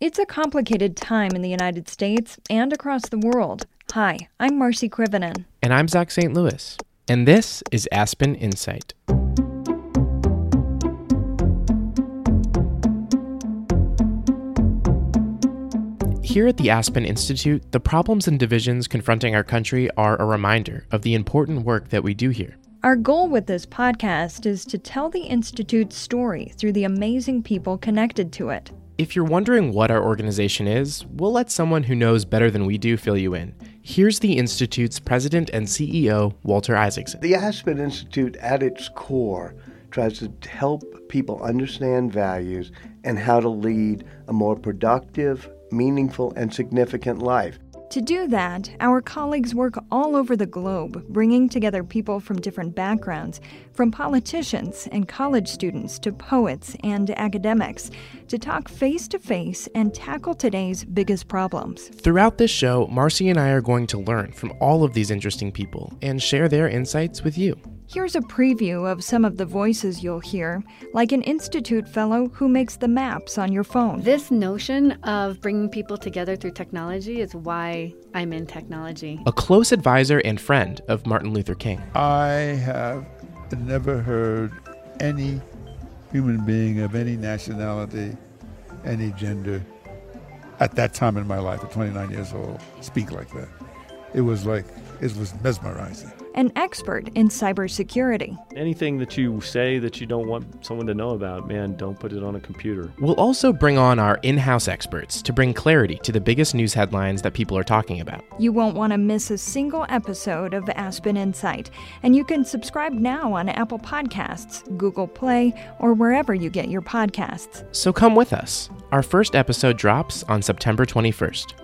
It's a complicated time in the United States and across the world. Hi, I'm Marcy Krivonen. And I'm Zach St. Louis. And this is Aspen Insight. Here at the Aspen Institute, the problems and divisions confronting our country are a reminder of the important work that we do here. Our goal with this podcast is to tell the Institute's story through the amazing people connected to it. If you're wondering what our organization is, we'll let someone who knows better than we do fill you in. Here's the Institute's president and CEO, Walter Isaacson. The Aspen Institute, at its core, tries to help people understand values and how to lead a more productive, meaningful, and significant life. To do that, our colleagues work all over the globe, bringing together people from different backgrounds, from politicians and college students to poets and academics, to talk face to face and tackle today's biggest problems. Throughout this show, Marcy and I are going to learn from all of these interesting people and share their insights with you. Here's a preview of some of the voices you'll hear, like an Institute fellow who makes the maps on your phone. This notion of bringing people together through technology is why I'm in technology. A close advisor and friend of Martin Luther King. I have never heard any human being of any nationality, any gender, at that time in my life, at 29 years old, speak like that. It was like, it was mesmerizing an expert in cybersecurity. Anything that you say that you don't want someone to know about, man, don't put it on a computer. We'll also bring on our in house experts to bring clarity to the biggest news headlines that people are talking about. You won't want to miss a single episode of Aspen Insight, and you can subscribe now on Apple Podcasts, Google Play, or wherever you get your podcasts. So come with us. Our first episode drops on September 21st.